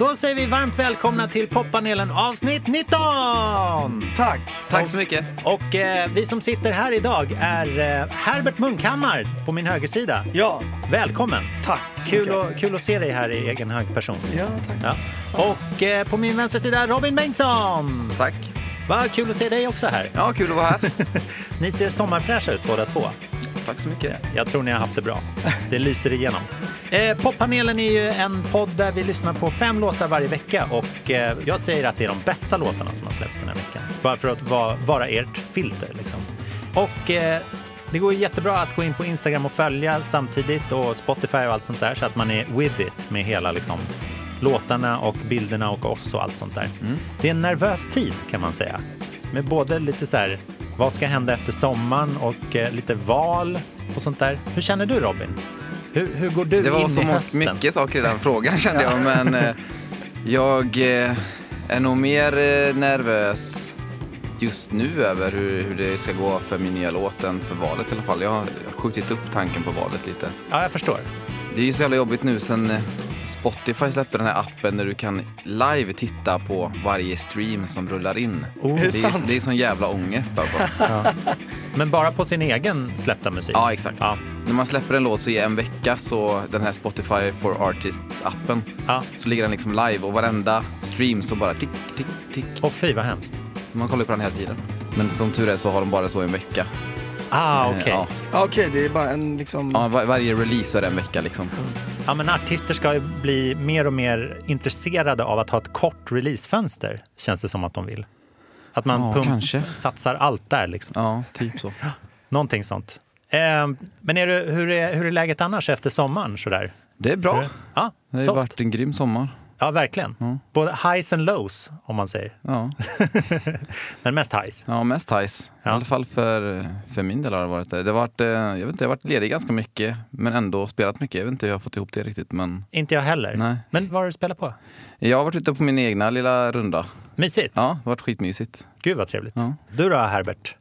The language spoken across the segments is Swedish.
Då säger vi varmt välkomna till poppanelen avsnitt 19! Tack! Tack så mycket. Och eh, vi som sitter här idag är eh, Herbert Munkhammar på min högersida. Ja, Välkommen! tack så Kul mycket. att, kul att se dig här i egen hög person. Ja, tack. Ja. Och eh, på min vänstra sida Robin Bengtsson. Tack. Vad kul att se dig också här. Ja, kul att vara här. Ni ser sommarfräscha ut båda två. Tack så mycket. Jag tror ni har haft det bra. Det lyser igenom. Eh, poppanelen är ju en podd där vi lyssnar på fem låtar varje vecka och eh, jag säger att det är de bästa låtarna som har släppts den här veckan. Bara för att vara, vara ert filter liksom. Och eh, det går jättebra att gå in på Instagram och följa samtidigt och Spotify och allt sånt där så att man är with it med hela liksom låtarna och bilderna och oss och allt sånt där. Det är en nervös tid kan man säga. Med både lite så här, vad ska hända efter sommaren och eh, lite val och sånt där. Hur känner du Robin? Hur, hur går du Det var in så i hösten? mycket saker i den frågan kände jag, men eh, jag eh, är nog mer eh, nervös just nu över hur, hur det ska gå för min nya låt än för valet i alla fall. Jag har jag har skjutit upp tanken på valet lite. Ja, jag förstår. Det är ju så jävla jobbigt nu sen eh, Spotify släppte den här appen där du kan live titta på varje stream som rullar in. Oh, Är det, det är, sant? det är sån jävla ångest alltså. Men bara på sin egen släppta musik? Ja, exakt. Ja. När man släpper en låt så i en vecka så den här Spotify for Artists-appen ja. så ligger den liksom live och varenda stream så bara tick, tick, tick. Och fy vad hemskt. Man kollar på den hela tiden. Men som tur är så har de bara så i en vecka. Ah, Eh, okej. Ja. Ja, Okej, det är bara en liksom... Ja, var, varje release är det en vecka liksom. Ja, men artister ska ju bli mer och mer intresserade av att ha ett kort releasefönster, känns det som att de vill. Att man Ja, pump, kanske. satsar allt där, liksom. Ja, typ så. Någonting sånt. Eh, men är det, hur, är, hur är läget annars efter sommaren? Sådär? Det är bra. Ja, Det har varit en grym sommar. Ja, verkligen. Både highs and lows, om man säger. Ja, Men mest highs. ja mest highs. Ja. I alla fall för, för min del har det varit det. det har varit, eh, jag vet inte, jag har varit ledig ganska mycket men ändå spelat mycket. Jag vet inte hur jag har fått ihop det riktigt men Inte jag heller. Nej. Men vad har du spelat på? jag har varit ute på min egna lilla runda. Mysigt. Ja, det har varit skitmysigt. Gud vad trevligt. Ja. Du då, Herbert?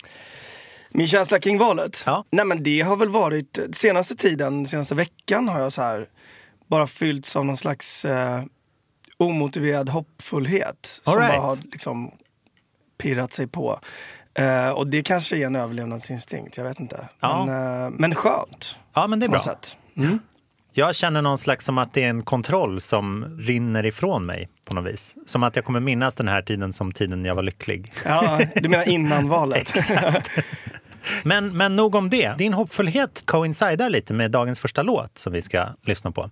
Min känsla kring valet? Ja. Nej men det har väl varit, senaste tiden, senaste veckan har jag så här bara fyllts av någon slags eh, omotiverad hoppfullhet. All som right. bara har liksom pirrat sig på. Eh, och det kanske är en överlevnadsinstinkt, jag vet inte. Ja. Men, eh, men skönt Ja, men det är bra. Mm. Jag känner någon slags som att det är en kontroll som rinner ifrån mig på något vis. Som att jag kommer minnas den här tiden som tiden jag var lycklig. Ja, du menar innan valet? Men, men nog om det. Din hoppfullhet coincidar lite med dagens första låt som vi ska lyssna på.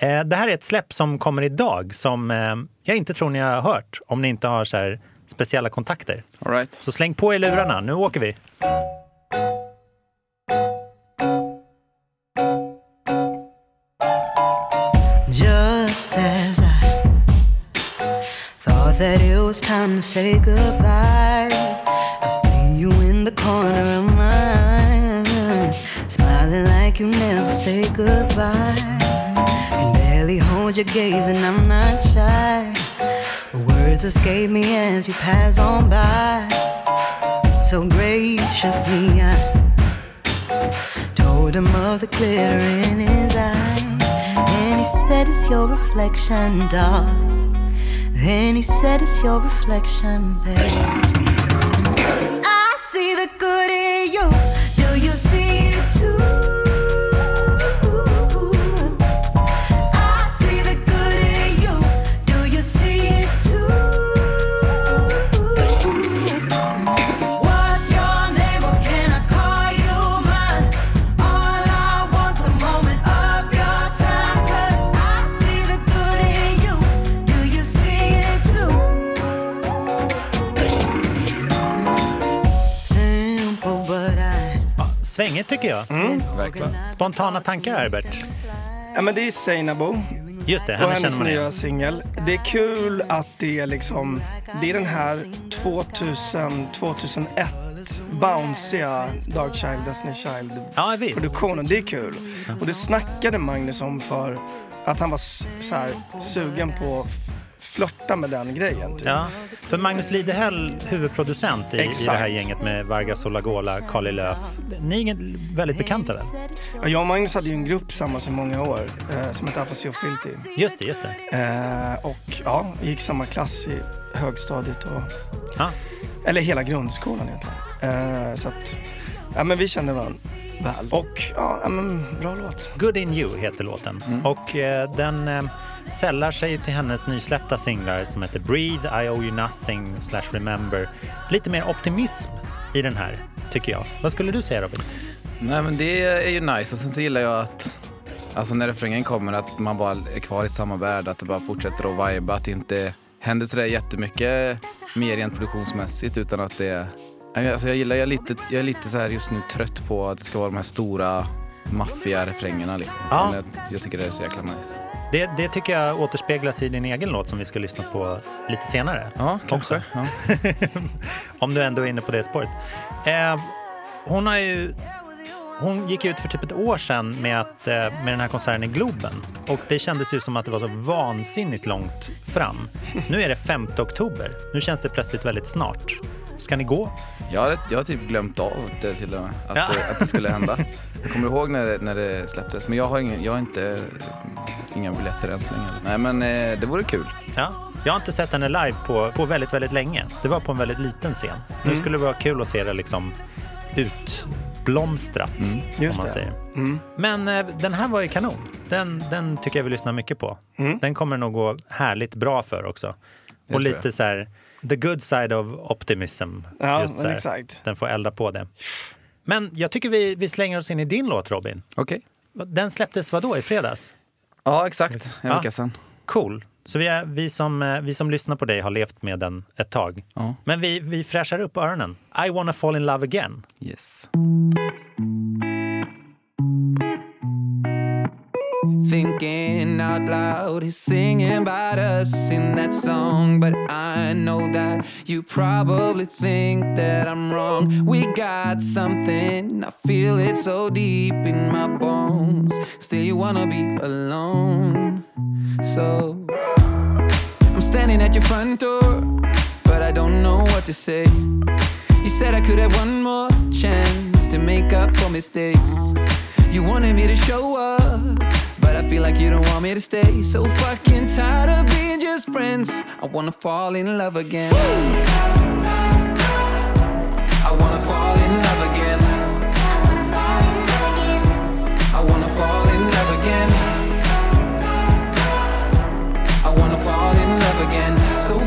Eh, det här är ett släpp som kommer idag som eh, jag inte tror ni har hört om ni inte har så här speciella kontakter. All right. Så släng på er lurarna, nu åker vi. Just as I thought that it was time to say goodbye, I see you in the corner of mine, smiling like you never say goodbye. Hold your gaze, and I'm not shy. Words escape me as you pass on by. So graciously, I told him of the glitter in his eyes. And he said, It's your reflection, darling. Then he said, It's your reflection, babe. I see the good in you svängigt tycker jag. Verkligen. Spontana tankar, Herbert. ja men det är Seinabo Just det, och henne känner man nya singel. Det är kul att det är liksom, det är den här 2000, 2001 bounciga Dark Child, Destiny Child Ja, visst. produktionen. Det är kul. Och det snackade Magnus om för att han var så här, sugen på flörta med den grejen. Typ. Ja, för Magnus Lidehäll, huvudproducent i, i det här gänget med Vargas Olagola, Carly Löf. Ni är väldigt bekanta väl? Och jag och Magnus hade ju en grupp tillsammans i många år eh, som hette Afasi och Filty. Just det, just det. Eh, och ja, vi gick samma klass i högstadiet och, Ja. eller hela grundskolan egentligen. Eh, så att, ja men vi kände varandra väl. Och ja, ja men bra låt. Good in you heter låten. Och eh, den eh, sällar sig till hennes nysläppta singlar som heter Breathe, I owe you nothing, slash remember. Lite mer optimism i den här, tycker jag. Vad skulle du säga Robin? Nej men det är ju nice och sen så gillar jag att Alltså när refrängen kommer att man bara är kvar i samma värld, att det bara fortsätter att viba, att det inte händer sådär jättemycket mer rent produktionsmässigt utan att det Alltså jag gillar, jag är lite, jag är lite så här just nu trött på att det ska vara de här stora maffiga refrängerna liksom. Ja. Jag, jag tycker det är så jäkla nice. Det, det tycker jag återspeglas i din egen låt som vi ska lyssna på lite senare. Ja, kanske. Ja. Om du ändå är inne på det spåret. Eh, hon har ju... Hon gick ut för typ ett år sedan med, att, eh, med den här konserten i Globen. Och det kändes ju som att det var så vansinnigt långt fram. Nu är det 5 oktober. Nu känns det plötsligt väldigt snart. Ska ni gå? Jag, har, jag har typ glömt av det till och med, att, Ja. det, att det skulle hända. Jag kommer ihåg när det, när det släpptes, men jag har, ingen, jag har inte inga biljetter än så länge. Nej men eh, det vore kul. Ja. Jag har inte sett henne live på, på väldigt, väldigt länge. Det var på en väldigt liten scen. Nu skulle det vara kul att se det liksom utblomstrat, om Just man det. säger. Mm. Men eh, den här var ju kanon. Den, den tycker jag vi lyssnar mycket på. Mm. Den kommer nog gå härligt bra för också. Och lite jag. så här, the good side of optimism. Ja, exakt. Den får elda på det. Men jag tycker vi, vi slänger oss in i din låt Robin. Okej. Den släpptes vad då i fredags? Ja, exakt. En Ja. vecka sedan. Cool. Så vi, är, vi, som, eh, vi som lyssnar på dig har levt med den ett tag. Ja. Men vi, vi fräschar upp öronen. I wanna fall in love again. Yes. Thinking out loud, he's singing about us in that song. But I know that you probably think that I'm wrong. We got something, I feel it so deep in my bones. Still, you wanna be alone. So I'm standing at your front door, but I don't know what to say. You said I could have one more chance to make up for mistakes. You wanted me to show up, I feel like you don't want me to stay. So fucking tired of being just friends. I wanna fall in love again. I wanna fall in love again. I wanna fall in love again. I wanna fall in love again. So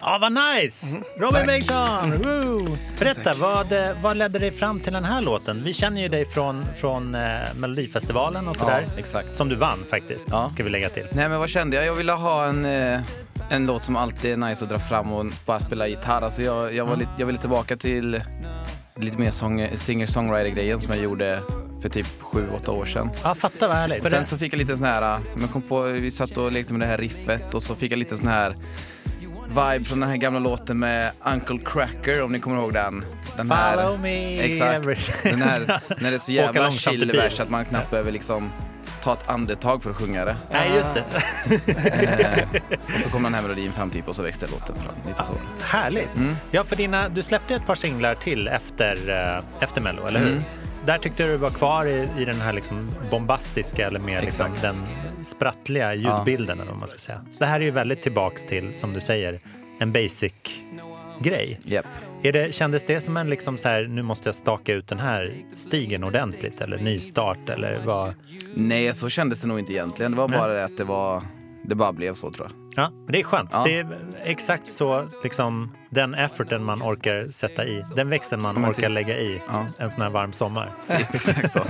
Ja, vad nice! Robin Bengtsson! Woo! Berätta, vad, eh, vad ledde dig fram till den här låten? Vi känner ju dig från, från eh, Melodifestivalen och sådär. Ja, exakt. Som du vann faktiskt, Ja. ska vi lägga till. Nej men vad kände jag? Jag ville ha en, eh, en låt som alltid är nice att dra fram och bara spela gitarr. Alltså jag, jag, var lite, jag ville tillbaka till lite mer singer-songwriter-grejen som jag gjorde för typ sju åtta år sedan. Ja, fatta vad härligt. Sen så fick jag lite sån här, äh, men kom på, vi satt och lekte med det här riffet och så fick jag lite sån här vibe från den här gamla låten med Uncle Cracker om ni kommer ihåg den. den Follow me Exakt. Den här, när det är så jävla chill vers att man knappt behöver liksom ta ett andetag för att sjunga det. Nej, just det. Och så kom den här melodin fram typ och så växte låten fram. Lite så. Härligt. Mm. Ja, för dina, du släppte ett par singlar till efter, eh, efter Mello, eller hur? Mm. Där tyckte du var kvar i, i den här liksom bombastiska eller mer liksom den sprattliga ljudbilden. Eller vad man ska säga. Det här är ju väldigt tillbaks till, som du säger, en basic grej. Japp. Är det, kändes det som en liksom så här, nu måste jag staka ut den här stigen ordentligt eller nystart eller vad? Nej, så kändes det nog inte egentligen. Det var bara det att det var, det bara blev så tror jag. Ja, men det är skönt. Ja. Det är exakt så, liksom, den efforten man orkar sätta i, den växeln man orkar typ. lägga i Ja. en sån här varm sommar. Exakt så.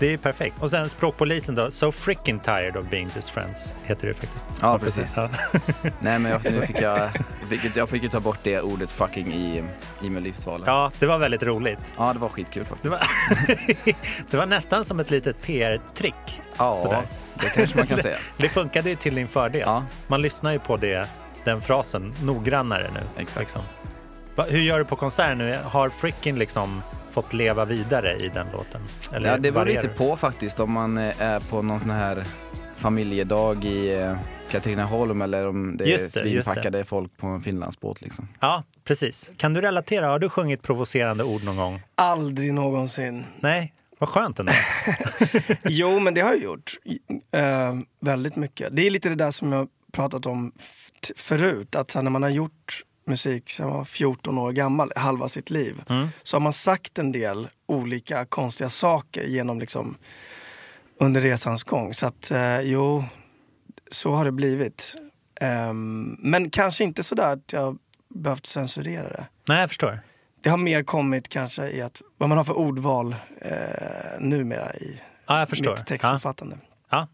Det är perfekt. Och sen språkpolisen då, So freaking tired of being just friends, heter det faktiskt. Ja, precis. det? Ja. Nej men jag, nu fick jag, jag fick, ju- jag fick ju ta bort det ordet fucking i, i Melodifestivalen. ja, det var väldigt roligt. Ja, det var skitkul Det faktiskt. var, det var nästan som ett litet PR-trick. Ja, sådär. det kanske man kan säga. Det funkade ju till din fördel. Ja. Man lyssnar ju på det, den frasen noggrannare nu. Exakt. Liksom. Hur gör du på konsert nu? Har Frickin liksom fått leva vidare i den låten? Eller Ja, det beror lite på faktiskt om man eh, är på någon sån här familjedag i eh, Katrineholm eller om det är Just det, svinpackade folk på en Finlandsbåt liksom. Ja, precis. Kan du relatera? Har du sjungit provocerande ord någon gång? Aldrig någonsin. Nej, vad skönt ändå. Jo, men det har jag gjort. Eh, väldigt mycket. Det är lite det där som jag pratat om förut. Att när man har gjort musik sedan man var 14 år gammal, halva sitt liv, så har man sagt en del olika konstiga saker genom liksom under resans gång. Så att eh, jo, så har det blivit. Ehm, men kanske inte så där att jag behövt censurera det. Nej, jag förstår. Det har mer kommit kanske i att, vad man har för ordval eh, numera i Ja, jag mitt Ja. textförfattande. Ja.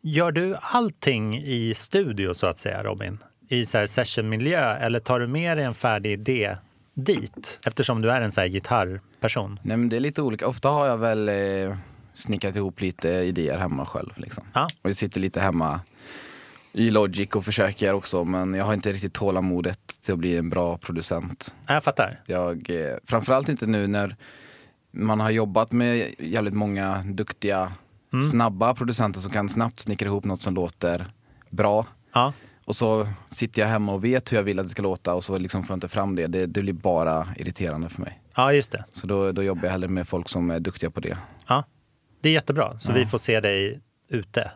Gör du allting i studio så att säga, Robin? I så här sessionmiljö eller tar du med dig en färdig idé dit? Eftersom du är en så här gitarrperson. Nej men det är lite olika. Ofta har jag väl eh, snickrat ihop lite idéer hemma själv liksom. Ja. Och jag sitter lite hemma i Logic och försöker också men jag har inte riktigt tålamodet till att bli en bra producent. Ja, Jag fattar. Jag, eh, framförallt inte nu när man har jobbat med jävligt många duktiga, snabba producenter som kan snabbt snickra ihop något som låter bra. Ja. Och så sitter jag hemma och vet hur jag vill att det ska låta och så liksom får jag inte fram det. Det, det blir bara irriterande för mig. ja, just det. Så då, då jobbar jag hellre med folk som är duktiga på det. Ja. Det är jättebra. Så vi får se dig ute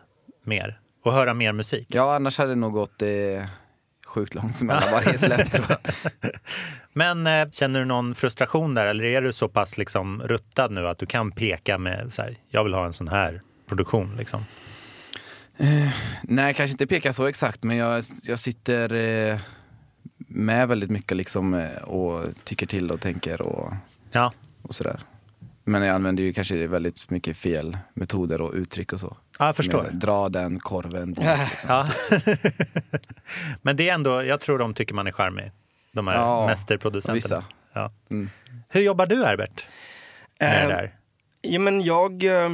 mer och höra mer musik. Ja, annars hade det nog gått eh, sjukt långt mellan varje släpp tror jag. Men eh, känner du någon frustration där eller är du så pass liksom ruttad nu att du kan peka med så här, jag vill ha en sån här produktion liksom? Nej, kanske inte peka så exakt, men jag, jag sitter eh, med väldigt mycket liksom eh, och tycker till och tänker och, Ja, och sådär. Men jag använder ju kanske väldigt mycket fel metoder och uttryck och så. ja jag förstår. Med, Dra den korven dit. Liksom. Ja. Men det är ändå, jag tror de tycker man är charmig. De här Ja, mästerproducenterna. vissa. Ja. Mm. Hur jobbar du Herbert? Med Eh, det där? Ja, men jag, eh,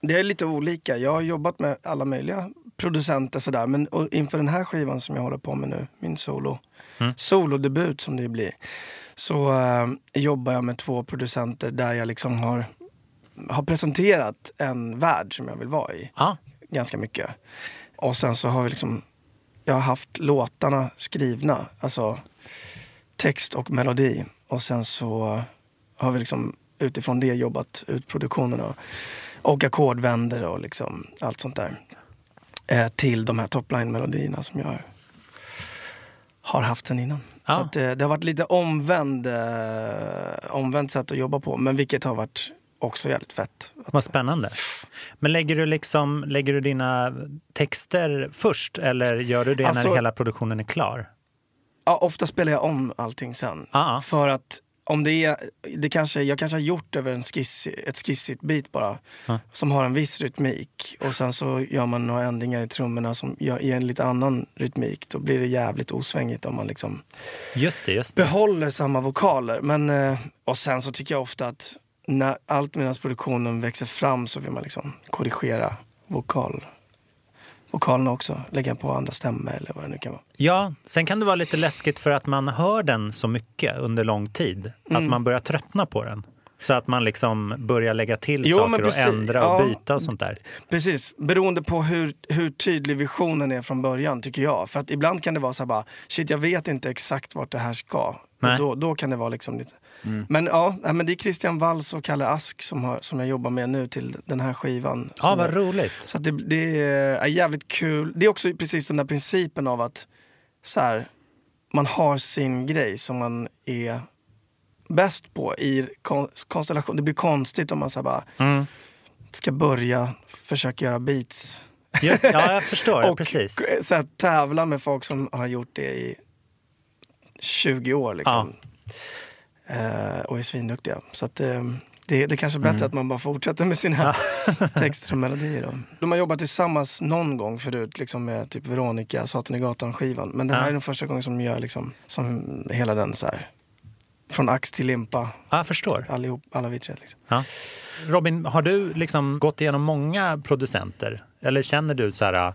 det är lite olika. Jag har jobbat med alla möjliga producenter sådär. Men inför den här skivan som jag håller på med nu, min solo, solodebut som det blir, så eh, jobbar jag med två producenter där jag liksom har, har presenterat en värld som jag vill vara i Ja, ganska mycket. Och sen så har vi liksom, jag har haft låtarna skrivna, alltså text och melodi. Och sen så har vi liksom utifrån det jobbat ut produktionen och, ackordvänder och liksom allt sånt där. Eh, till de här topline-melodierna som jag har haft sen innan. Ja. Så att, eh, det har varit lite omvänd, eh, omvänt sätt att jobba på, men vilket har varit också jävligt fett. Att, vad spännande. Men lägger du, liksom, lägger du dina texter först eller gör du det när Alltså- hela produktionen är klar? Ja, ofta spelar jag om allting sen. Ja. För att om det är, det kanske, jag kanske har gjort över en skiss, ett skissigt bit bara. Ja. Som har en viss rytmik. Och sen så gör man några ändringar i trummorna som gör, ger en lite annan rytmik. Då blir det jävligt osvängigt om man liksom Just det, just det. behåller samma vokaler. Men, eh, och sen så tycker jag ofta att när allt medan produktionen växer fram så vill man liksom korrigera vokal, vokalerna också. Lägga på andra stämmor eller vad det nu kan vara. Ja, sen kan det vara lite läskigt för att man hör den så mycket under lång tid. Mm. Att man börjar tröttna på den. Så att man liksom börjar lägga till Jo, saker och ändra och Ja. byta och sånt där. Precis, beroende på hur, hur tydlig visionen är från början tycker jag. För att ibland kan det vara så här bara, shit jag vet inte exakt vart det här ska. Nej. Och då, då kan det vara liksom lite... Men ja, men det är Christian Walls och Kalle Ask som, har, som jag jobbar med nu till den här skivan. Ja, vad jag- roligt. Så det, det är jävligt kul. Det är också precis den där principen av att så här, man har sin grej som man är bäst på i kon- konstellation. Det blir konstigt om man så bara Mm. ska börja försöka göra beats. Just, ja, jag förstår. och precis. så här, tävla med folk som har gjort det i 20 år. Liksom. Eh, och är svinduktiga. Så att, eh, det, det kanske är bättre att man bara fortsätter med sina texter och melodier. Då. De har jobbat tillsammans någon gång förut liksom med typ Veronica, Satan i gatan-skivan. Men det här Ja. är den första gången som de gör liksom, som hela den så här, från ax till limpa. Ja, jag förstår. Allihop, alla vi tre. Liksom. Ja. Robin, har du liksom gått igenom många producenter? Eller känner du så här,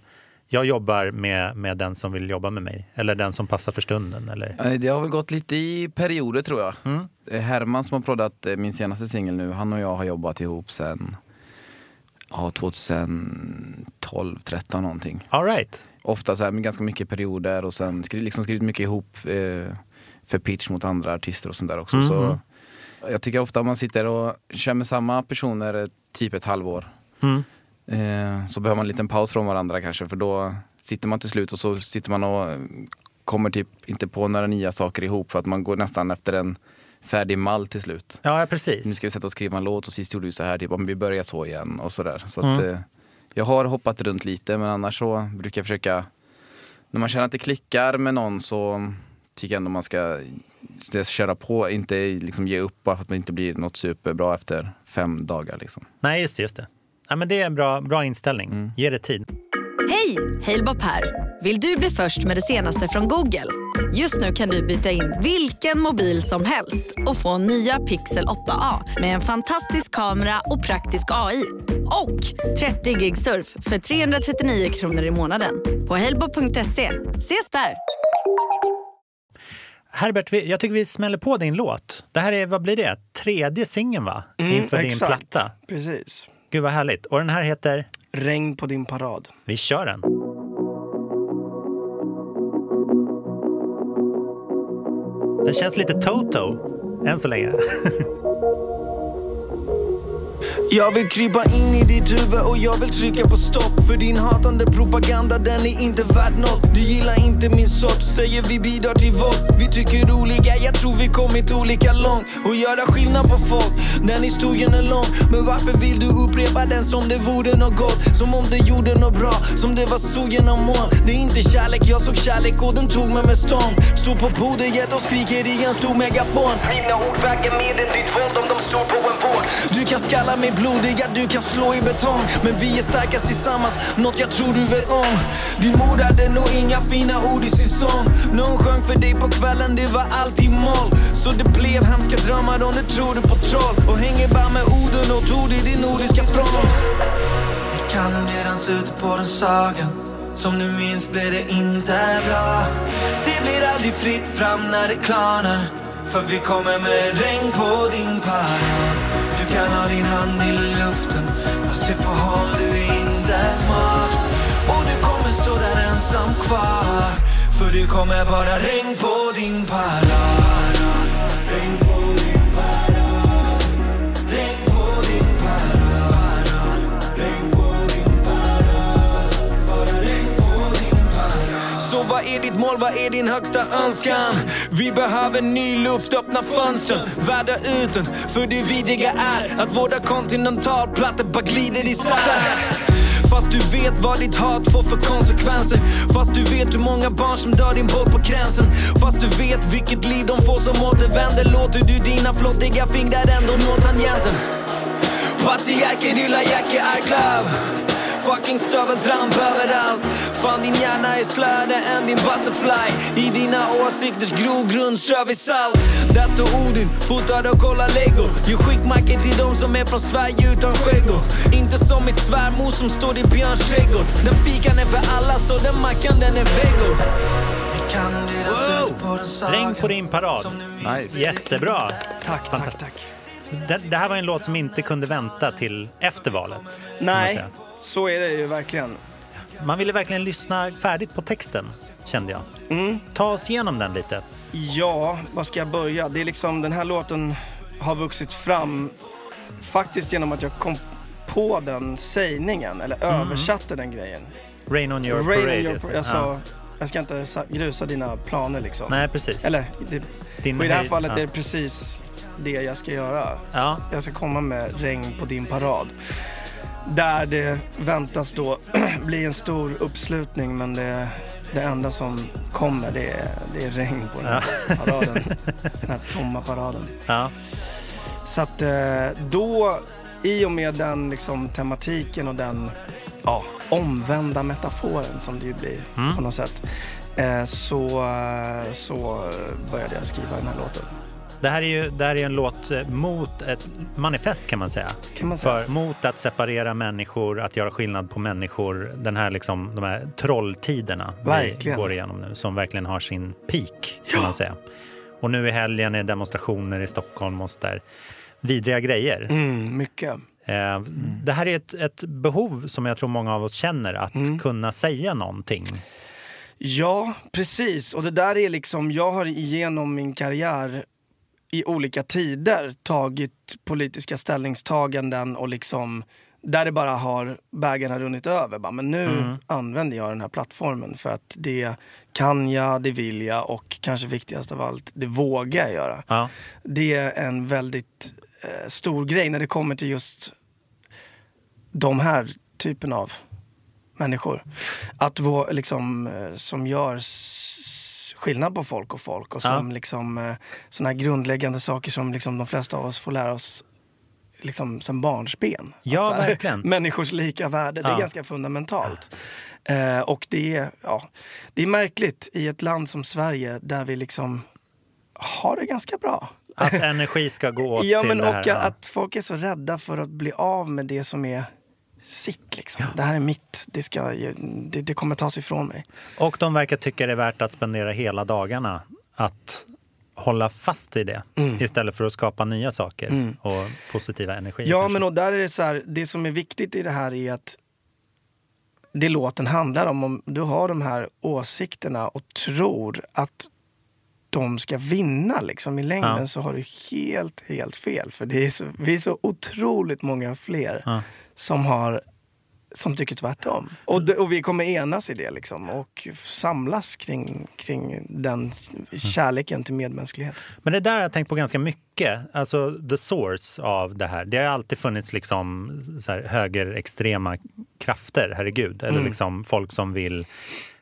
jag jobbar med, med den som vill jobba med mig. Eller den som passar för stunden. Eller... Eh, Det har väl gått lite i perioder tror jag. Mm. Är Herman som har proddat eh, min senaste singel nu. Han och jag har jobbat ihop sen ja, 2012, 13 någonting. All right. Ofta så här med ganska mycket perioder och sen skri, liksom skrivit mycket ihop eh, för pitch mot andra artister och sånt där också. Mhm. Så jag tycker ofta man sitter och kör med samma personer eh, typ ett halvår Mm. Eh, så behöver man en liten paus från varandra kanske för då sitter man till slut och så sitter man och kommer typ inte på några nya saker ihop för att man går nästan efter en färdig mall till slut. Ja, ja, Nu precis. ska vi sätta och skriva en låt och sist gjorde vi så här, typ om vi börjar så igen och sådär. Så Mm. att, eh, jag har hoppat runt lite men annars så brukar jag försöka, när man känner att det klickar med någon så tycker jag ändå man ska köra på, inte liksom ge upp bara för att det inte blir något superbra efter fem dagar. Liksom. Nej, just det. Just det. Ja, men det är en bra, bra inställning. Mm. Ge det tid. Hej! Halebop här. Vill du bli först med det senaste från Google? Just nu kan du byta in vilken mobil som helst och få nya Pixel 8A med en fantastisk kamera och praktisk AI. Och 30 gig surf för 339 kronor i månaden på halebop.se. Ses där! Herbert, jag tycker vi smäller på din låt. Det här är, vad blir det? Tredje singeln va? Mm, Inför din exakt. platta. Precis. Gud vad härligt. Och den här heter? Regn på din parad. Vi kör den. Den känns lite Toto, än så länge. Jag vill krypa in i ditt huvud och jag vill trycka på stopp. För din hatande propaganda den är inte värd något. Du gillar inte min sort, säger vi bidrar till våld Vi tycker olika, jag tror vi kommit olika långt. Och göra skillnad på folk, den historien är lång. Men varför vill du upprepa den som det vore något gott? Som om det gjorde något bra, som det var så genom moln Det är inte kärlek, jag såg kärlek och den tog mig med stång Stod på podiet och skriker i en stor megafon. Mina ord väger mer än ditt våld om de står på en våg. Du kan skalla mig blodiga, du kan slå i betong. Men vi är starkast tillsammans, något jag tror du vet om. Din mor hade nog inga fina ord i sin sång. Någon sjöng för dig på kvällen, det var alltid moll Så det blev hemska drömmar om du tror du på troll. Och hänger bara med orden och ord i din nordiska front Vi kan redan slutet på den sagan. Som du minns blev det inte bra. Det blir aldrig fritt fram när det klarnar. För vi kommer med regn på din parad Du kan ha din hand i luften. Jag ser på håll du är inte smart. Och du kommer stå där ensam kvar. För det kommer bara regn på din parad är ditt mål, vad är din högsta önskan? Vi behöver ny luft, öppna fönstren, värda ut den För det vidriga är att våra kontinentalplattor bara glider isär. Fast du vet vad ditt hat får för konsekvenser. Fast du vet hur många barn som dör din båt på gränsen. Fast du vet vilket liv de får som återvänder. Låter du dina flottiga fingrar ändå nå tangenten? Patriarker hyllar Jackie Arklöv. Fucking stöveltramp överallt Fan din hjärna är slöare än din butterfly I dina åsikters grogrund strör vi salt Där står Odin, fotar och kollar lego Gör skickmackor till de som är från Sverige utan skäggo Inte som min svärmor som står i Björns trädgård Den fikan är för alla så den mackan den är vego sagan Regn på din parad. Nice. Jättebra. Tack, tack, tack. Det, det här var en låt som inte kunde vänta till efter valet. Nej. Så är det ju verkligen. Man ville verkligen lyssna färdigt på texten, kände jag. Mm. Ta oss igenom den lite. Ja, var ska jag börja? Det är liksom, den här låten har vuxit fram faktiskt genom att jag kom på den sägningen, eller översatte den grejen. Rain on your Rain on parade. your just det. parade. Alltså, Ja. Jag ska inte sa- grusa dina planer liksom. Nej, precis. Eller, det, Din och i det här fallet ja. är det precis det jag ska göra. Ja, Jag ska komma med regn på din parad. Där det väntas då bli en stor uppslutning men det, det enda som kommer det är, det är regn på den här paraden. Den här tomma paraden. ja. Så att eh, då, i och med den liksom tematiken och den ja, omvända metaforen som det ju blir Mm. på något sätt. Eh, så, så började jag skriva den här låten. Det här är ju det här är en låt eh, mot ett manifest kan man säga. Kan man säga. För, mot att separera människor, att göra skillnad på människor. Den här liksom, de här trolltiderna vi Verkligen. går igenom nu som verkligen har sin peak kan man säga. Och nu i helgen är demonstrationer i Stockholm och så där. Vidriga grejer. Mm, mycket. Eh, Det här är ett, ett behov som jag tror många av oss känner, att Mm. kunna säga någonting. Ja, precis. Och det där är liksom, jag har igenom min karriär i olika tider tagit politiska ställningstaganden och liksom där det bara har, bägaren har runnit över. Bara, men nu använder jag den här plattformen för att det kan jag, det vill jag och kanske viktigast av allt, det vågar jag göra. Ja. Det är en väldigt eh, stor grej när det kommer till just de här typen av människor. Att vå, liksom, eh, som gör skillnad på folk och folk och som Ja. liksom eh, såna här grundläggande saker som liksom de flesta av oss får lära oss liksom sen barnsben. Ja, Att så här, verkligen. Människors lika värde, det är ganska fundamentalt. Eh, och det är, ja, det är märkligt i ett land som Sverige där vi liksom har det ganska bra. Att energi ska gå Ja, till men det här. och att folk är så rädda för att bli av med det som är sitt. Liksom. Det här är mitt, det, ska, det, det kommer tas ifrån mig. Och de verkar tycka det är värt att spendera hela dagarna att hålla fast i det Mm. istället för att skapa nya saker och positiva energier. Ja, kanske. men och där är det så här, det som är viktigt i det här är att det låten handlar om, om du har de här åsikterna och tror att de ska vinna liksom i längden Ja. så har du helt, helt fel. För det är så, vi är så otroligt många fler Ja. Som har som tycker tvärtom. Och, och vi kommer enas i det liksom och samlas kring, kring den kärleken till medmänsklighet. Men det där har jag tänkt på ganska mycket. Alltså the source av det här. Det har alltid funnits liksom så här högerextrema krafter, herregud. Eller liksom folk som vill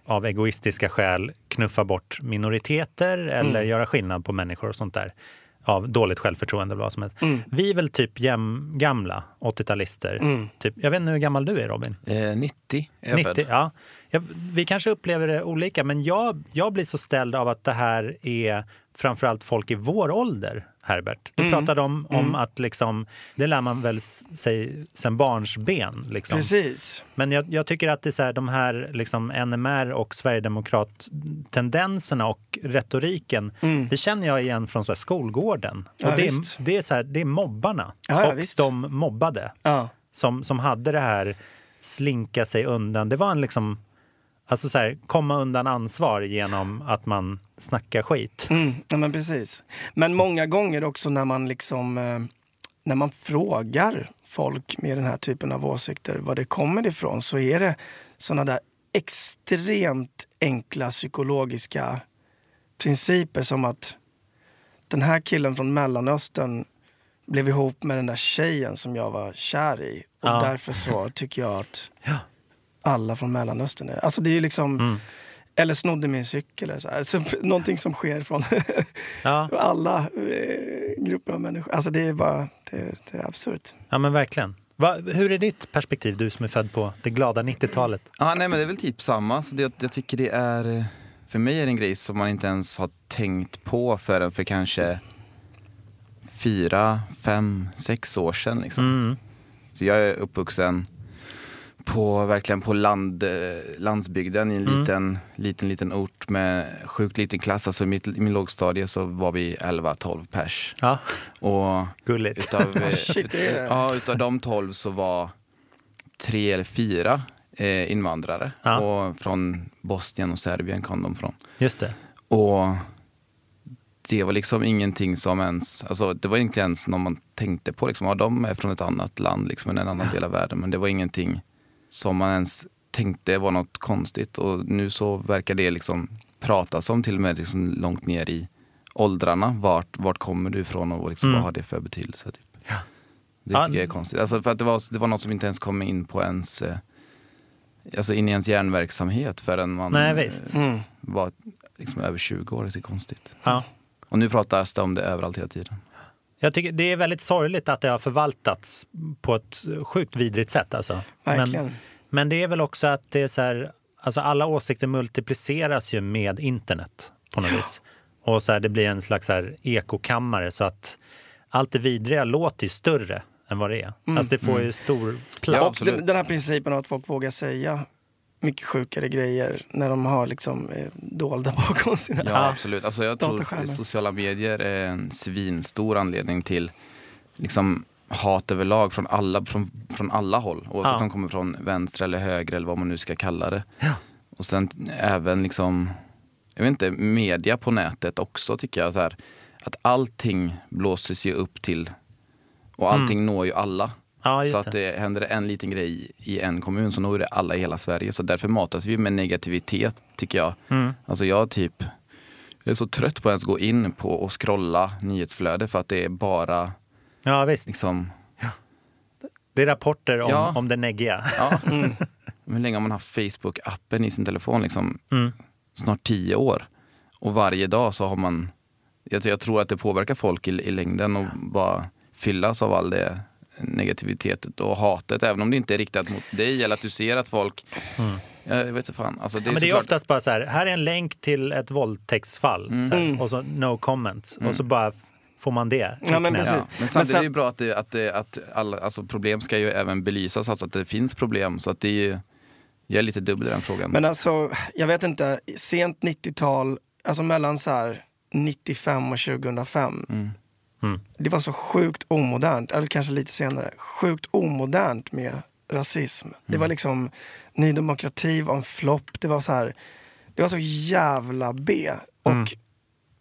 av egoistiska skäl knuffa bort minoriteter eller göra skillnad på människor och sånt där. Av dåligt självförtroende eller vad som helst. Vi är väl typ jäm, gamla 80-talister. Typ, jag vet inte hur gammal du är Robin? Eh, 90 är jag 90, född. ja. Jag, vi kanske upplever det olika, men jag, jag blir så ställd av att det här är framförallt folk i vår ålder, Herbert. Du pratade om, om att liksom, det lär man väl sig sen barnsben. Liksom. Precis. Men jag, jag tycker att det är så här, de här liksom NMR och Sverigedemokrat-tendenserna och retoriken, det känner jag igen från så skolgården. Mm. Ja, och det, är, det, är så här, det är mobbarna Ja, ja, och visst. de mobbade som, som hade det här slinka sig undan. Det var en liksom, alltså så här, komma undan ansvar genom att man snackar skit. Mm, ja, men precis. Men många gånger också när man liksom eh, när man frågar folk med den här typen av åsikter var det kommer ifrån så är det såna där extremt enkla psykologiska principer som att den här killen från Mellanöstern blev ihop med den där tjejen som jag var kär i och Ja. därför så tycker jag att Ja. Alla från Mellanöstern är... Alltså det är liksom... Mm. Eller snodde min cykel. Eller så här. Alltså, någonting som sker från Ja, alla eh, grupper av människor. Alltså det är bara, det, det är absurt. ja men verkligen. Va, hur är ditt perspektiv, du som är född på det glada 90-talet? Ja, nej, men det är väl typ samma. Så det, jag tycker det är, eh, för mig är det en grej som man inte ens har tänkt på förrän för kanske fyra, fem, sex år sedan. Liksom. Mm. Så jag är uppvuxen på, verkligen på land, eh, landsbygden i en Mm. liten, liten, liten ort med sjukt liten klass. Alltså i mitt, i min lågstadie så var vi 11-12 pers. Ja, Och gulligt. utav, är... Ja, utav de 12 så var tre eller fyra eh, invandrare. Ja. Och från Bosnien och Serbien kom de från. Just det. Och det var liksom ingenting som ens, alltså det var inte ens någon man tänkte på. Liksom, ja, de är från ett annat land, liksom, en annan del av världen. Men det var ingenting som man ens tänkte var något konstigt. Och nu så verkar det liksom pratas om till och med liksom långt ner i åldrarna. Vart, vart kommer du ifrån och liksom, Mm. vad har det för betydelse? Typ. Det Ja. tycker jag är konstigt. Alltså för att det, var, det var något som inte ens kom in på ens eh, Alltså in i ens hjärnverksamhet förrän man Nej, visst. eh, Mm. var liksom över 20 år. Det är konstigt. Ja. Och nu pratas det om det överallt hela tiden. Jag tycker det är väldigt sorgligt att det har förvaltats på ett sjukt vidrigt sätt. Alltså. Verkligen. Men, men det är väl också att det är så här, alltså alla åsikter multipliceras ju med internet på något vis. Och så här, det blir en slags så här ekokammare så att allt det vidriga låter ju större än vad det är. Alltså det får ju stor plats. Ja, den här principen av att folk vågar säga mycket sjukare grejer när de har liksom eh, dolda bakom sina... Ja, absolut. Alltså jag tror sociala medier är en svinstor anledning till liksom, hat överlag från alla, från, från alla håll. Oavsett Ja. om de kommer från vänster eller höger eller vad man nu ska kalla det. Och sen även liksom, jag vet inte, media på nätet också tycker jag. Så här, att allting blåses ju upp till och allting når ju alla. Mm. Ja, så att det händer en liten grej i en kommun så når det alla i hela Sverige. Så därför matas vi med negativitet tycker jag. Mm. Alltså jag typ, jag är så trött på att ens gå in på och scrolla nyhetsflöde för att det är bara Ja, visst. liksom, Det är rapporter om, Ja. om det neggiga. ja. Hur länge har man haft Facebook-appen i sin telefon? Liksom, Mm. snart tio år. Och varje dag så har man, jag, jag tror att det påverkar folk i, i längden och bara fyllas av all det negativitet och hatet. Även om det inte är riktat mot dig eller att du ser att folk, jag vet inte fan. Alltså, det är Mm. Ja, men det är oftast bara så här, här är en länk till ett våldtäktsfall. Mm. Så här, och så no comments. Och så bara f- får man det. Ja, men precis. Ja, men Men samtidigt sen- är det ju bra att, det, att, det, att alla, alltså problem ska ju även belysas, alltså att det finns problem. Så att det är ju, jag är lite dubbel i den frågan. Men alltså, jag vet inte, sent 90-tal, alltså mellan så här 95 och 2005. Mm. Mm. Det var så sjukt omodernt, eller kanske lite senare, sjukt omodernt med rasism. Det var liksom, Ny Demokrati var en flopp, det var så här, det var så jävla B. Och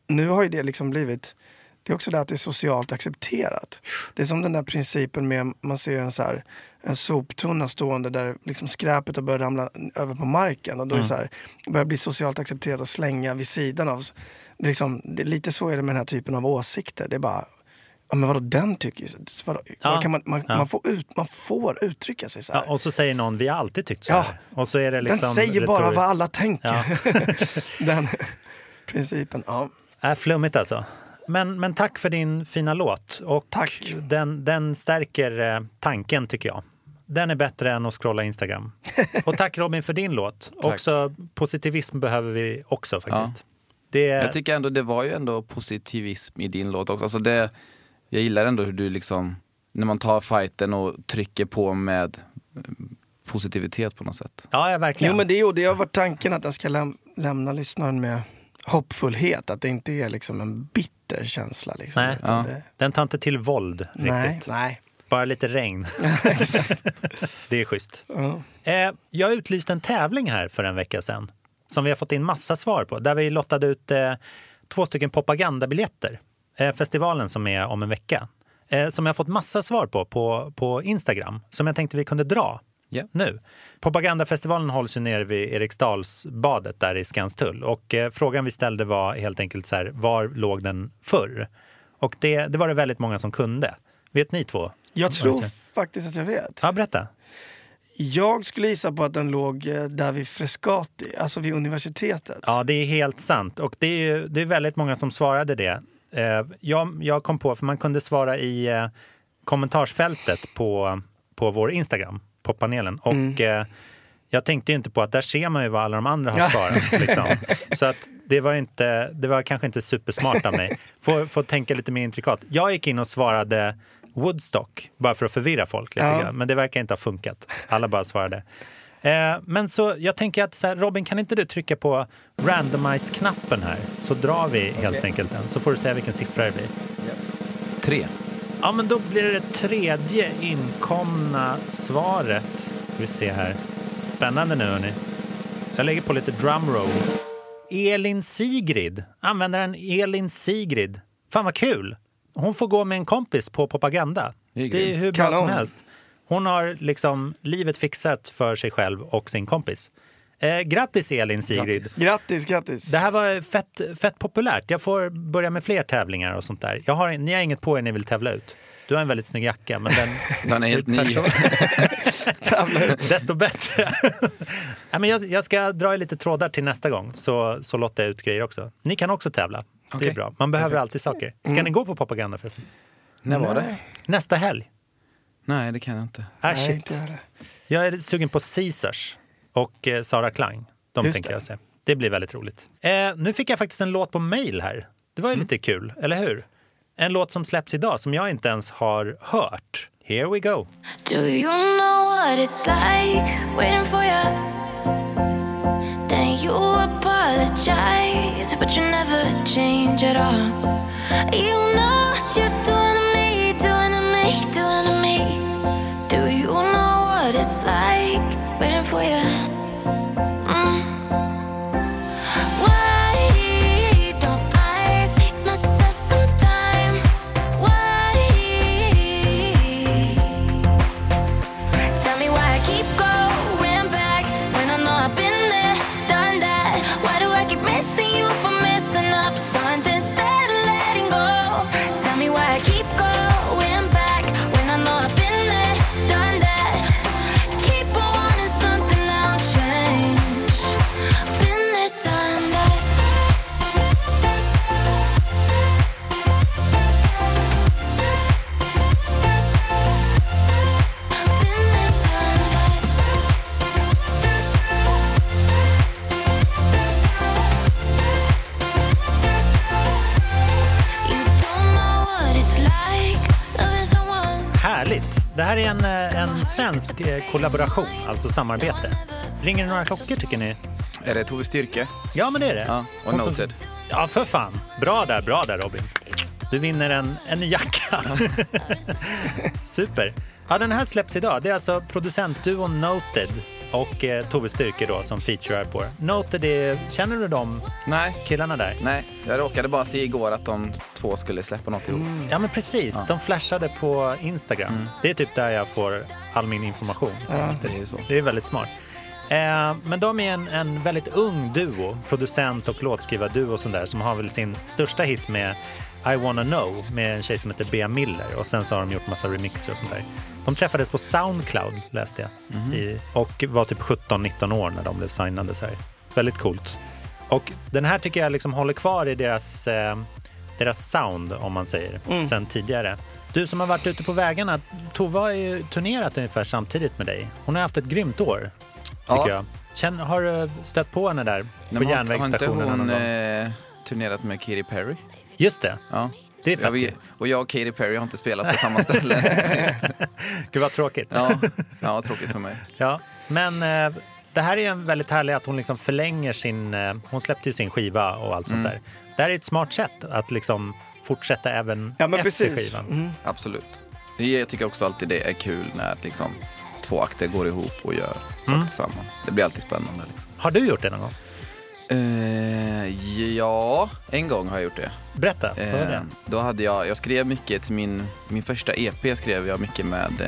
nu har ju det liksom blivit, det är också det att det är socialt accepterat. Det är som den där principen med, man ser en så här, en soptunna stående där liksom skräpet har börjat ramla över på marken och då är det så här, börjar bli socialt accepterat att slänga vid sidan av. Det är liksom, det är lite så är det med den här typen av åsikter. Det är bara, ja men vadå den tycker ju så? Vadå, Ja. kan man, man, Ja. man, får ut, man får uttrycka sig så här. Ja, och så säger någon, vi har alltid tyckt så Ja. här. Och så är det liksom den säger bara retoriskt. vad alla tänker. Ja. den principen, ja. Är flummigt alltså. Men, men tack för din fina låt. Och Tack. Den, den stärker eh, tanken tycker jag. Den är bättre än att scrolla Instagram. Och tack Robin för din låt. Också positivism behöver vi också faktiskt. Det, Jag tycker ändå det var ju ändå positivism i din låt också. Alltså det, jag gillar ändå hur du liksom, när man tar fighten och trycker på med eh, positivitet på något sätt. ja, ja, verkligen. Jo men det, och det har varit tanken att den ska läm- lämna lyssnaren med hoppfullhet. Att det inte är liksom en bitter känsla. Liksom, Nej. utan Ja. det, Den tar inte till våld nej, riktigt. nej. Bara lite regn. det är schysst. Ja. Eh, jag utlyste en tävling här för en vecka sedan som vi har fått in massa svar på. Där vi lottade ut eh, två stycken propagandabiljetter. Eh, festivalen som är om en vecka. Eh, som jag har fått massa svar på, på på Instagram. Som jag tänkte vi kunde dra Ja. nu. Propagandafestivalen hålls ju nere vid Eriksdalsbadet där i Skanstull. Och eh, frågan vi ställde var helt enkelt så här, var låg den förr? Och det, det var det väldigt många som kunde. Vet ni två? Jag tror faktiskt att jag vet. Ja, berätta. Jag skulle gissa på att den låg eh, där vid Frescati, alltså vid universitetet. Ja, det är helt sant. Och det är, det är väldigt många som svarade det. Eh, jag, jag kom på, för man kunde svara i eh, kommentarsfältet på, på vår Instagram, på panelen. Och eh, jag tänkte ju inte på att där ser man ju vad alla de andra har Ja. svarat. Liksom. Så att det var, inte, det var kanske inte supersmart av mig. Får, får tänka lite mer intrikat. Jag gick in och svarade Woodstock, bara för att förvirra folk lite Ja. grann. Men det verkar inte ha funkat. Alla bara svarade. Eh, men så jag tänker att så här, Robin, kan inte du trycka på randomize-knappen här? Så drar vi helt enkelt den. Så får du säga vilken siffra det blir. Tre. Ja, men då blir det det tredje inkomna svaret. Vi ser här. Spännande nu, hörni. Jag lägger på lite drumroll. Elin Sigrid. Användaren Elin Sigrid. Fan vad kul! Hon får gå med en kompis på propaganda. Det är Det är hur bra som helst. Hon har liksom livet fixat för sig själv och sin kompis. Eh, grattis Elin Sigrid! Grattis. Grattis, grattis. Det här var fett, fett populärt. Jag får börja med fler tävlingar och sånt där. Jag har, ni har inget på er ni vill tävla ut. Du har en väldigt snygg jacka, men den... Den är helt ny. Desto bättre. ja, men jag, jag ska dra i lite trådar till nästa gång, så, så lottar jag ut grejer också. Ni kan också tävla. Det är bra. Man behöver alltid saker. Ska ni gå på propaganda förresten? När var det? Nästa helg. Nej, det kan jag inte. Ah, Nej, shit. inte jag är sugen på Caesars och eh, Sara Klang. De Just tänker det. jag se. Det blir väldigt roligt. Eh, nu fick jag faktiskt en låt på mail här. Det var ju lite kul, eller hur? En låt som släpps idag som jag inte ens har hört. Here we go. Do you know what it's like waiting for you? You apologize, but you never change at all. You know what you're doing to me, doing to me, doing to me. Do you know what it's like waiting for you? En, eh, en svensk eh, kollaboration, alltså samarbete. Ringer det några klockor tycker ni? Är det Tove Styrke? Ja, men det är det. Ja, och Hon som- Noted. Ja, för fan. Bra där, bra där Robin. Du vinner en, en jacka. Super. Ja, den här släpps idag. Det är alltså producentduon Noted och eh, Tove Styrke då som featurear på det. Noted, är, känner du de Nej, killarna där? nej. Jag råkade bara se igår att de två skulle släppa något ihop. Ja, men precis. De flashade på Instagram. Det är typ där jag får all min information. Det är så. Det är väldigt smart. Eh, men de är en, en väldigt ung duo, producent och låtskrivarduo och sånt där, som har väl sin största hit med I wanna know med en tjej som heter Bea Miller och sen så har de gjort massa remixer och sånt där. De träffades på Soundcloud läste jag i, och var typ 17-19 år när de blev signade så här. Väldigt coolt. Och den här tycker jag liksom håller kvar i deras, eh, deras sound om man säger, sen tidigare. Du som har varit ute på vägarna, Tova har ju turnerat ungefär samtidigt med dig. Hon har haft ett grymt år, tycker Ja. jag. Känn, har du stött på henne där på Men har- järnvägsstationerna Har någon inte gång? hon eh, turnerat med Katy Perry? Just det, Ja. det är fett. och jag och Katy Perry har inte spelat på samma ställe. Gud vad tråkigt. ja, ja, tråkigt för mig. Ja, men eh, det här är en väldigt härlig att hon liksom förlänger sin... Eh, hon släppte ju sin skiva och allt Mm. sånt där. Det här är ett smart sätt att liksom fortsätta även Ja, men efter precis. skivan. Mm. Absolut. Jag tycker också alltid det är kul när liksom, två akter går ihop och gör saker Mm. tillsammans. Det blir alltid spännande. Liksom. Har du gjort det någon gång? Eh, ja, en gång har jag gjort det. Berätta, vad var Eh, det? då hade jag, jag skrev mycket till min, min första EP skrev jag mycket med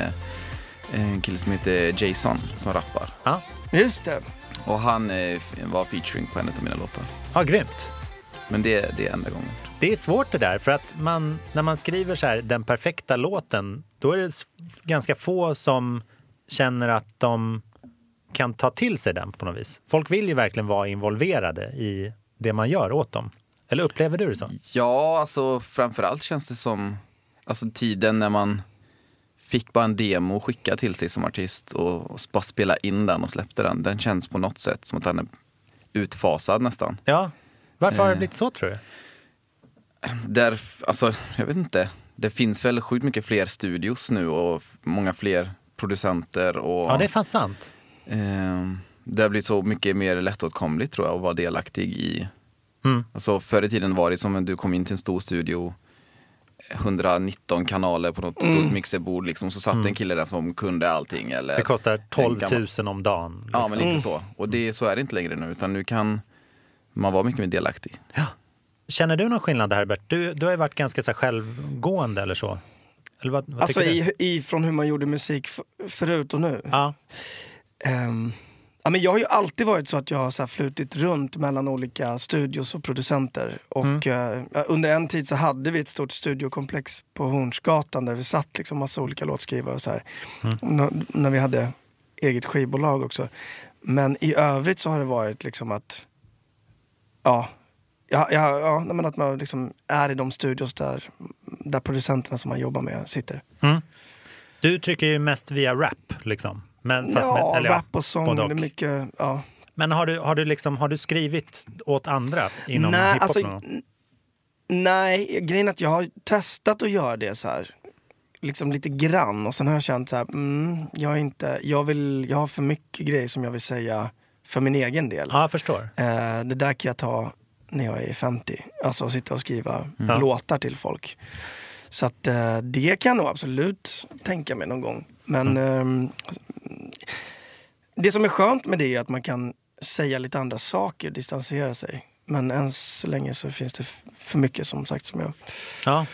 eh, en kille som heter Jason som rappar. Ja, Just det. Och han eh, var featuring på en av mina låtar. ja grymt. Men det, det är enda gången. Det är svårt det där, för att man, när man skriver så här, den perfekta låten, då är det ganska få som känner att de kan ta till sig den på något vis. Folk vill ju verkligen vara involverade i det man gör åt dem. Eller upplever du det så? Ja, alltså framförallt känns det som alltså, tiden när man fick bara en demo skickad till sig som artist och, och bara spela in den och släppte den. Den känns på något sätt som att den är utfasad nästan. Ja. Varför har det Eh. blivit så tror du? Där, alltså, jag vet inte. Det finns väl sjukt mycket fler studios nu och många fler producenter. Och, Ja, det är fan sant. Eh, det har blivit så mycket mer lättåtkomligt tror jag att vara delaktig i. Mm. Alltså, förr i tiden var det som att du kom in till en stor studio 119 kanaler på något stort mixerbord liksom, så satt en kille där som kunde allting. Eller Mm. Det kostar en 12 gammal- 000 om dagen. Ja, liksom. men lite så. Och det, så är det inte längre nu, utan nu kan man vara mycket mer delaktig. Känner du någon skillnad Herbert? Du, du har ju varit ganska så självgående eller så. Eller vad, vad Alltså i, i, från hur man gjorde musik förut och nu. Ja. Ehm, ja, men jag har ju alltid varit så att jag har så flutit runt mellan olika studios och producenter. Och eh, under en tid så hade vi ett stort studiokomplex på Hornsgatan där vi satt liksom massa olika låtskrivare och så här. N- när vi hade eget skivbolag också. Men i övrigt så har det varit liksom att Ja, ja, ja, ja men att man liksom är i de studios där, där producenterna som man jobbar med sitter. Du trycker ju mest via rap liksom. Men fast ja, med, eller rap och sång, både det är mycket, ja, Men har du, har, du liksom, har du skrivit åt andra inom Nej, hiphop? alltså, nej, grejen är att jag har testat att göra det så här. Liksom lite grann och sen har jag känt så här, mm, jag, är inte, jag, vill, jag har för mycket grejer som jag vill säga för min egen del. Ja, jag förstår. Eh, det där kan jag ta när jag är 50. Alltså sitta och skriva Ja. låtar till folk. Så att eh, det kan jag nog absolut tänka mig någon gång. Men ehm, det som är skönt med det är att man kan säga lite andra saker, distansera sig. Men än så länge så finns det för mycket som sagt som jag Ja.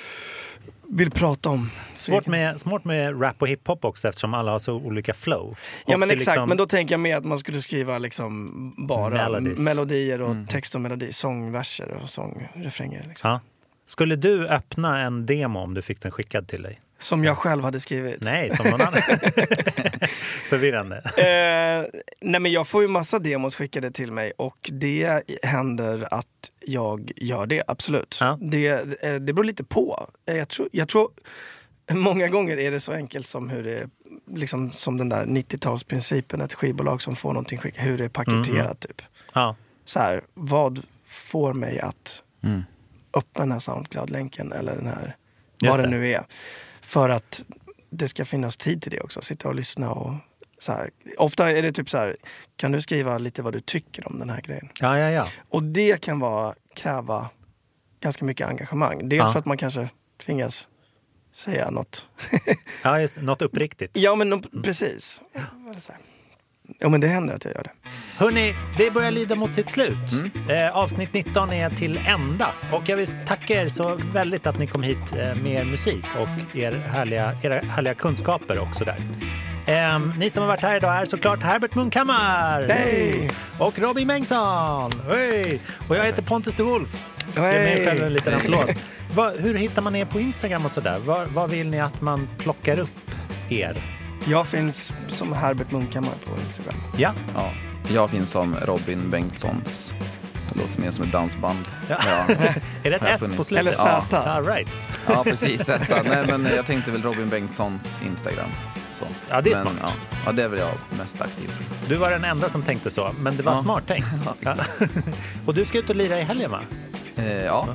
vill prata om. Svårt med, svårt med rap och hiphop också eftersom alla har så olika flow. Ja Och men exakt, liksom- men då tänker jag mer att man skulle skriva liksom bara Melodies. melodier och text och melodi, sångverser och sångrefränger. Liksom. Ja. Skulle du öppna en demo om du fick den skickad till dig? Som jag själv hade skrivit. Nej, som någon annan. Förvirrande. Eh, nej men jag får ju massa demos skickade till mig och det händer att jag gör det, absolut. Ja. Det, eh, det beror lite på. Eh, Jag tror, jag tror många gånger är det så enkelt som hur det liksom som den där 90-talsprincipen, ett skivbolag som får någonting skickat, hur det är paketerat typ. Ja. Så här, vad får mig att Mm. öppna den här Soundcloud-länken eller den här, Just vad det det. nu är. För att det ska finnas tid till det också, sitta och lyssna och så här. Ofta är det typ så här, kan du skriva lite vad du tycker om den här grejen? Ja, ja, ja. Och det kan vara, kräva ganska mycket engagemang. Dels Ja. för att man kanske tvingas säga något. ja just, något uppriktigt. ja men no- precis. Eller så här. Ja men det händer att jag gör det. Hörni, det börjar lida mot sitt slut. Eh, avsnitt 19 är till ända. Och jag vill tacka er så väldigt att ni kom hit eh, med er musik och er härliga, era härliga kunskaper också där. Ehm, ni som har varit här idag är såklart Herbert Munkhammar Hej! och Robin Bengtsson. Hej! Och jag heter Pontus de Wolf. Ge mig själv en liten applåd. Va, hur hittar man er på Instagram och sådär? Var vill ni att man plockar upp er? Jag finns som Herbert Munkhammar på Instagram. Ja, Ja. Jag finns som Robin Bengtssons. Det låter mer som ett dansband. Ja. Ja, är det ett S på slutet? Eller Ja. Z. All right. ja precis. Detta. Nej, men jag tänkte väl Robin Bengtssons Instagram. Så. Ja, det är men, smart. Ja, ja, det är väl jag mest aktiv. Du var den enda som tänkte så, men det var Ja. smart tänkt. Ja, Ja. Och du ska ut och lira i helgen va? Eh, ja.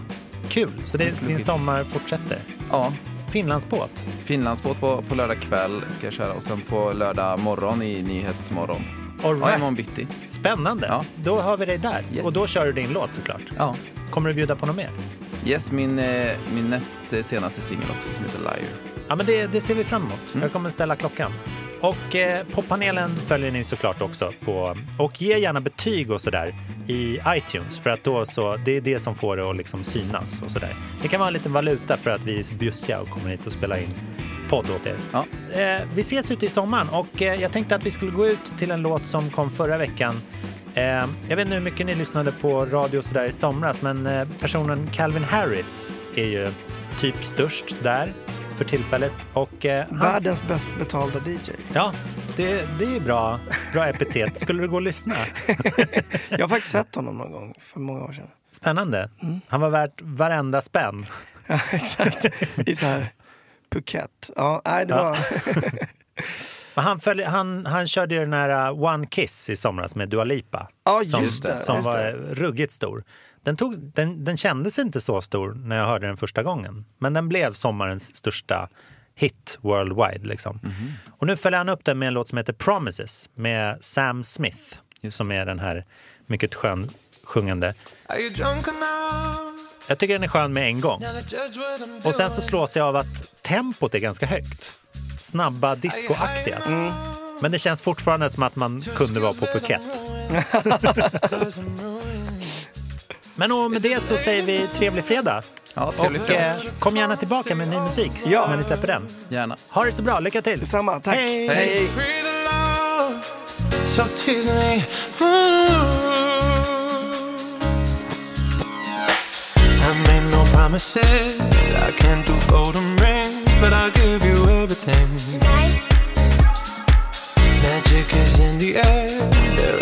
Kul, så det, din sommar fortsätter. ja, Finlandsbåt. Finlandsbåt på, på lördag kväll ska jag köra och sen på lördag morgon i Nyhetsmorgon. All Ja, right. imorgon bitti. Spännande. Ja. Då har vi dig där. Yes. Och då kör du din låt såklart. Ja. Kommer du bjuda på något mer? Yes, min, eh, min näst senaste singel också som heter Liar. Ja, men det, det ser vi fram emot. Mm. Jag kommer ställa klockan. Och eh, poppanelen följer ni såklart också på. Och ge gärna betyg och sådär i iTunes för att då så, det är det som får det att liksom synas och sådär. Det kan vara en liten valuta för att vi är så bjussiga och kommer hit och spelar in podd åt er. Ja. Eh, vi ses ute i sommaren och eh, jag tänkte att vi skulle gå ut till en låt som kom förra veckan. Eh, jag vet inte hur mycket ni lyssnade på radio och sådär i somras men personen Calvin Harris är ju typ störst där för tillfället. Och, eh, hans- Världens bäst betalda DJ. Ja, det, det är bra, bra epitet. Skulle du gå och lyssna? Jag har faktiskt sett honom någon gång för många år sedan. Spännande. Han var värt varenda spänn. Ja, exakt. I så här Phuket. Ja, nej, det var... Han, följ, han, han körde ju den här uh, One Kiss i somras med Dua Lipa. Ja, som, just det. som just var det. ruggigt stor. Den, tog, den, den kändes inte så stor när jag hörde den första gången. Men den blev sommarens största hit worldwide. Liksom. Mhm. Och nu följer han upp den med en låt som heter Promises med Sam Smith. Just Som är den här mycket skön sjungande. Jag tycker den är skön med en gång. Och sen så slås jag av att tempot är ganska högt. Snabba discoaktiga. Men det känns fortfarande som att man kunde vara på Phuket. Men och med det så säger vi trevlig fredag. Ja, trevligt. Och eh, kom gärna tillbaka med ny musik Ja. när ni släpper den. Gärna. Ha det så bra, lycka till! Detsamma, tack. Hej! Hej! Promises. I can't do golden rings, but I'll give you everything. Magic is in the air. There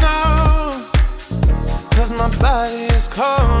my body is calling.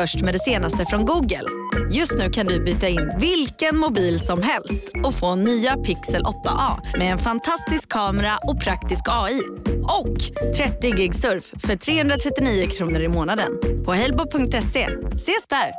först med det senaste från Google. Just nu kan du byta in vilken mobil som helst och få nya Pixel 8A med en fantastisk kamera och praktisk AI. Och 30 gig surf för 339 kronor i månaden på helbo.se. Ses där!